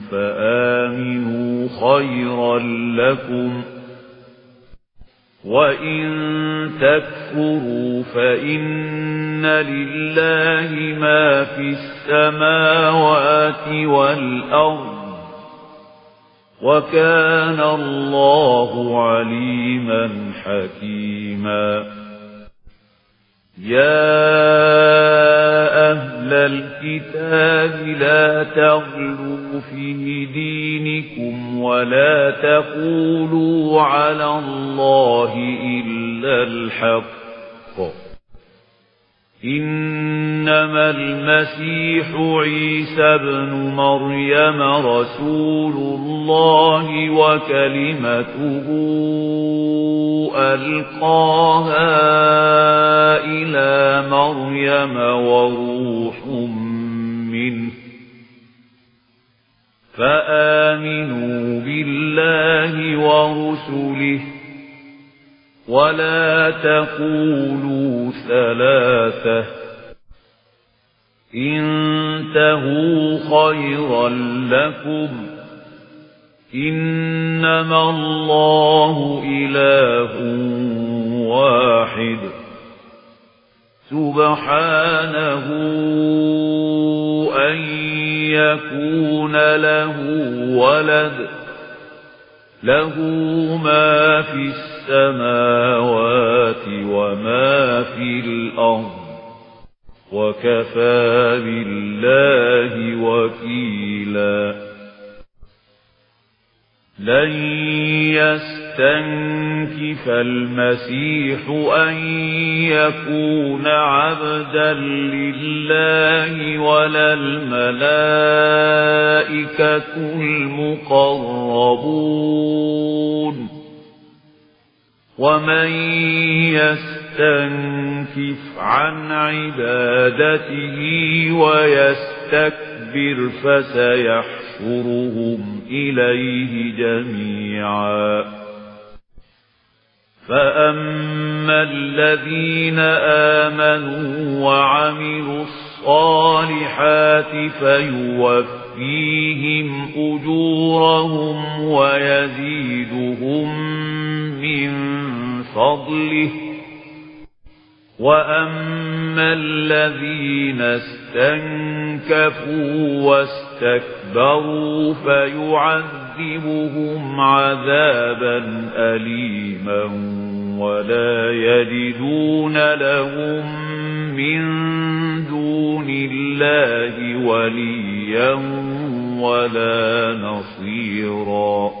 فآمنوا خيرا لكم وَإِن تَكْفُرُوا فَإِنَّ لِلَّهِ مَا فِي السَّمَاوَاتِ وَالْأَرْضِ وَكَانَ اللَّهُ عَلِيمًا حَكِيمًا يَا أَهْلَ الْكِتَابِ لَا تَغْلُوا فِي دِينِكُمْ وَلَا تَقُولُوا عَلَى اللَّهِ إِلَّا الْحَقَّ إِنَّمَا الْمَسِيحُ عِيسَى ابْنُ مَرْيَمَ رَسُولُ اللَّهِ وَكَلِمَتُهُ أَلْقَاهَا إِلَى مَرْيَمَ وَرُوحٌ مِّنْهُ فَآمِنُوا بِاللَّهِ وَرُسُلِهِ ولا تقولوا ثلاثة. انتهوا خيرا لكم. إنما الله إله واحد. سبحانه أن يكون له ولد. له ما في السماوات وما في الأرض وكفى بالله وكيلا لن يستنكف المسيح أن يكون عبدا لله ولا الملائكة المقربون. ومن يستنكف عن عبادته ويستكبر فسيحشرهم إليه جميعا. فأما الذين آمنوا وعملوا الصالحات فيوفيهم أجورهم ويزيدهم من فضله وأما الذين استنكفوا واستكبروا فيعذبهم عذابا أليما ولا يجدون لهم من دون الله وليا ولا نصيرا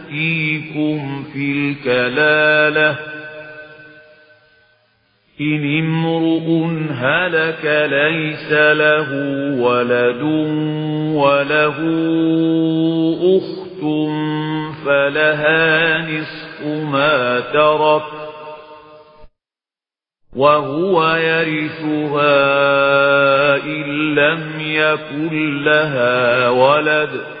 يفتيكم في الكلالة. إن امرؤ هلك ليس له ولد وله أخت فلها نصف ما ترك وهو يرثها إن لم يكن لها ولد.